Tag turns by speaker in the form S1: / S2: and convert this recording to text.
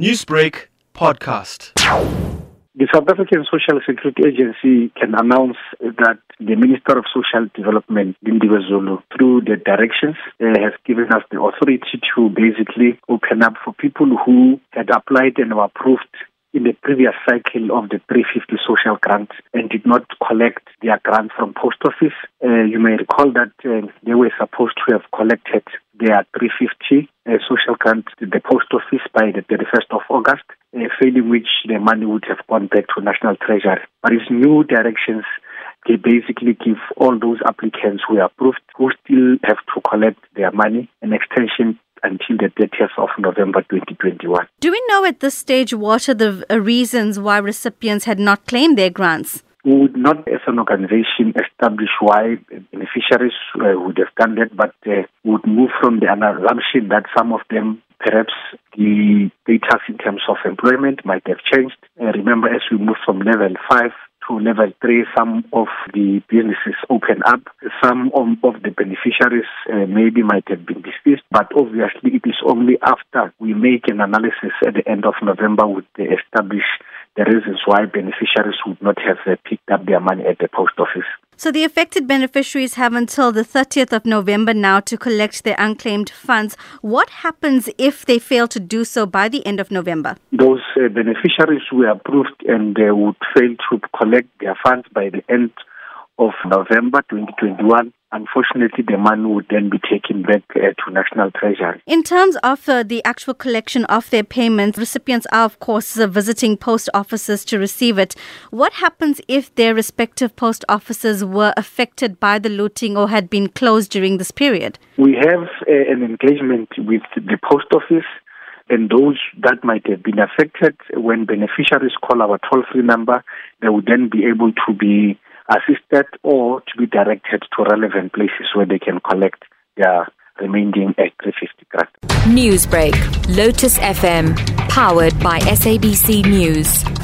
S1: Newsbreak podcast.
S2: The South African Social Security Agency can announce that the Minister of Social Development, Lindiwe Zulu, through the directions, uh, has given us the authority to basically open up for people who had applied and were approved in the previous cycle of the 350 social grant and did not collect their grant from post office. Uh, you may recall that uh, they were supposed to have collected their 350 uh, social grant to the post office by the 31st of August, failing which the money would have gone back to National Treasury. But its new directions they basically give all those applicants who are approved who still have to collect their money an extension until the 30th of November 2021.
S3: Do we know at this stage what are the reasons why recipients had not claimed their grants?
S2: We would not, as an organization, establish why beneficiaries uh, would have done that, but uh, would move from the assumption that some of them, perhaps the status in terms of employment might have changed. Uh, remember, as we move from level 5 to level 3, some of the businesses open up. Some of, of the beneficiaries uh, maybe might have been dismissed, but obviously it is only after we make an analysis at the end of November would they establish the reasons why beneficiaries would not have uh, picked up their money at the post office.
S3: So the affected beneficiaries have until the 30th of November now to collect their unclaimed funds. What happens if they fail to do so by the end of November?
S2: Those uh, beneficiaries were approved and uh, would fail to collect their funds by the end of November 2021 unfortunately, the money would then be taken back uh, to National Treasury.
S3: In terms of uh, the actual collection of their payments, recipients are, of course, uh, visiting post offices to receive it. What happens if their respective post offices were affected by the looting or had been closed during this period?
S2: We have uh, an engagement with the post office and those that might have been affected when beneficiaries call our toll free number, they would then be able to be assisted or to be directed to relevant places where they can collect their remaining 350 grant.
S4: Newsbreak, Lotus FM, powered by SABC News.